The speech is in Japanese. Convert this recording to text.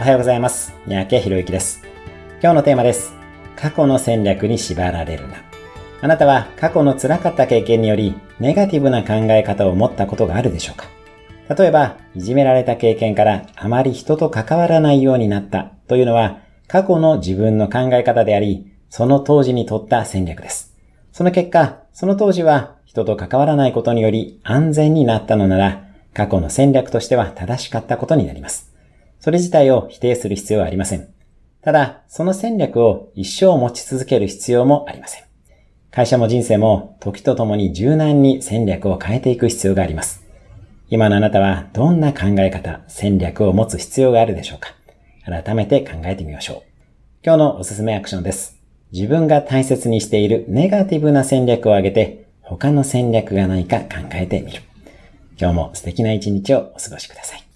おはようございます。三宅博之です。今日のテーマです。過去の戦略に縛られるな。あなたは過去の辛かった経験により、ネガティブな考え方を持ったことがあるでしょうか？例えば、いじめられた経験からあまり人と関わらないようになったというのは、過去の自分の考え方であり、その当時に取った戦略です。その結果、その当時は人と関わらないことにより安全になったのなら、過去の戦略としては正しかったことになります。それ自体を否定する必要はありません。ただ、その戦略を一生持ち続ける必要もありません。会社も人生も時とともに柔軟に戦略を変えていく必要があります。今のあなたはどんな考え方、戦略を持つ必要があるでしょうか改めて考えてみましょう。今日のおすすめアクションです。自分が大切にしているネガティブな戦略を挙げて他の戦略がないか考えてみる。今日も素敵な一日をお過ごしください。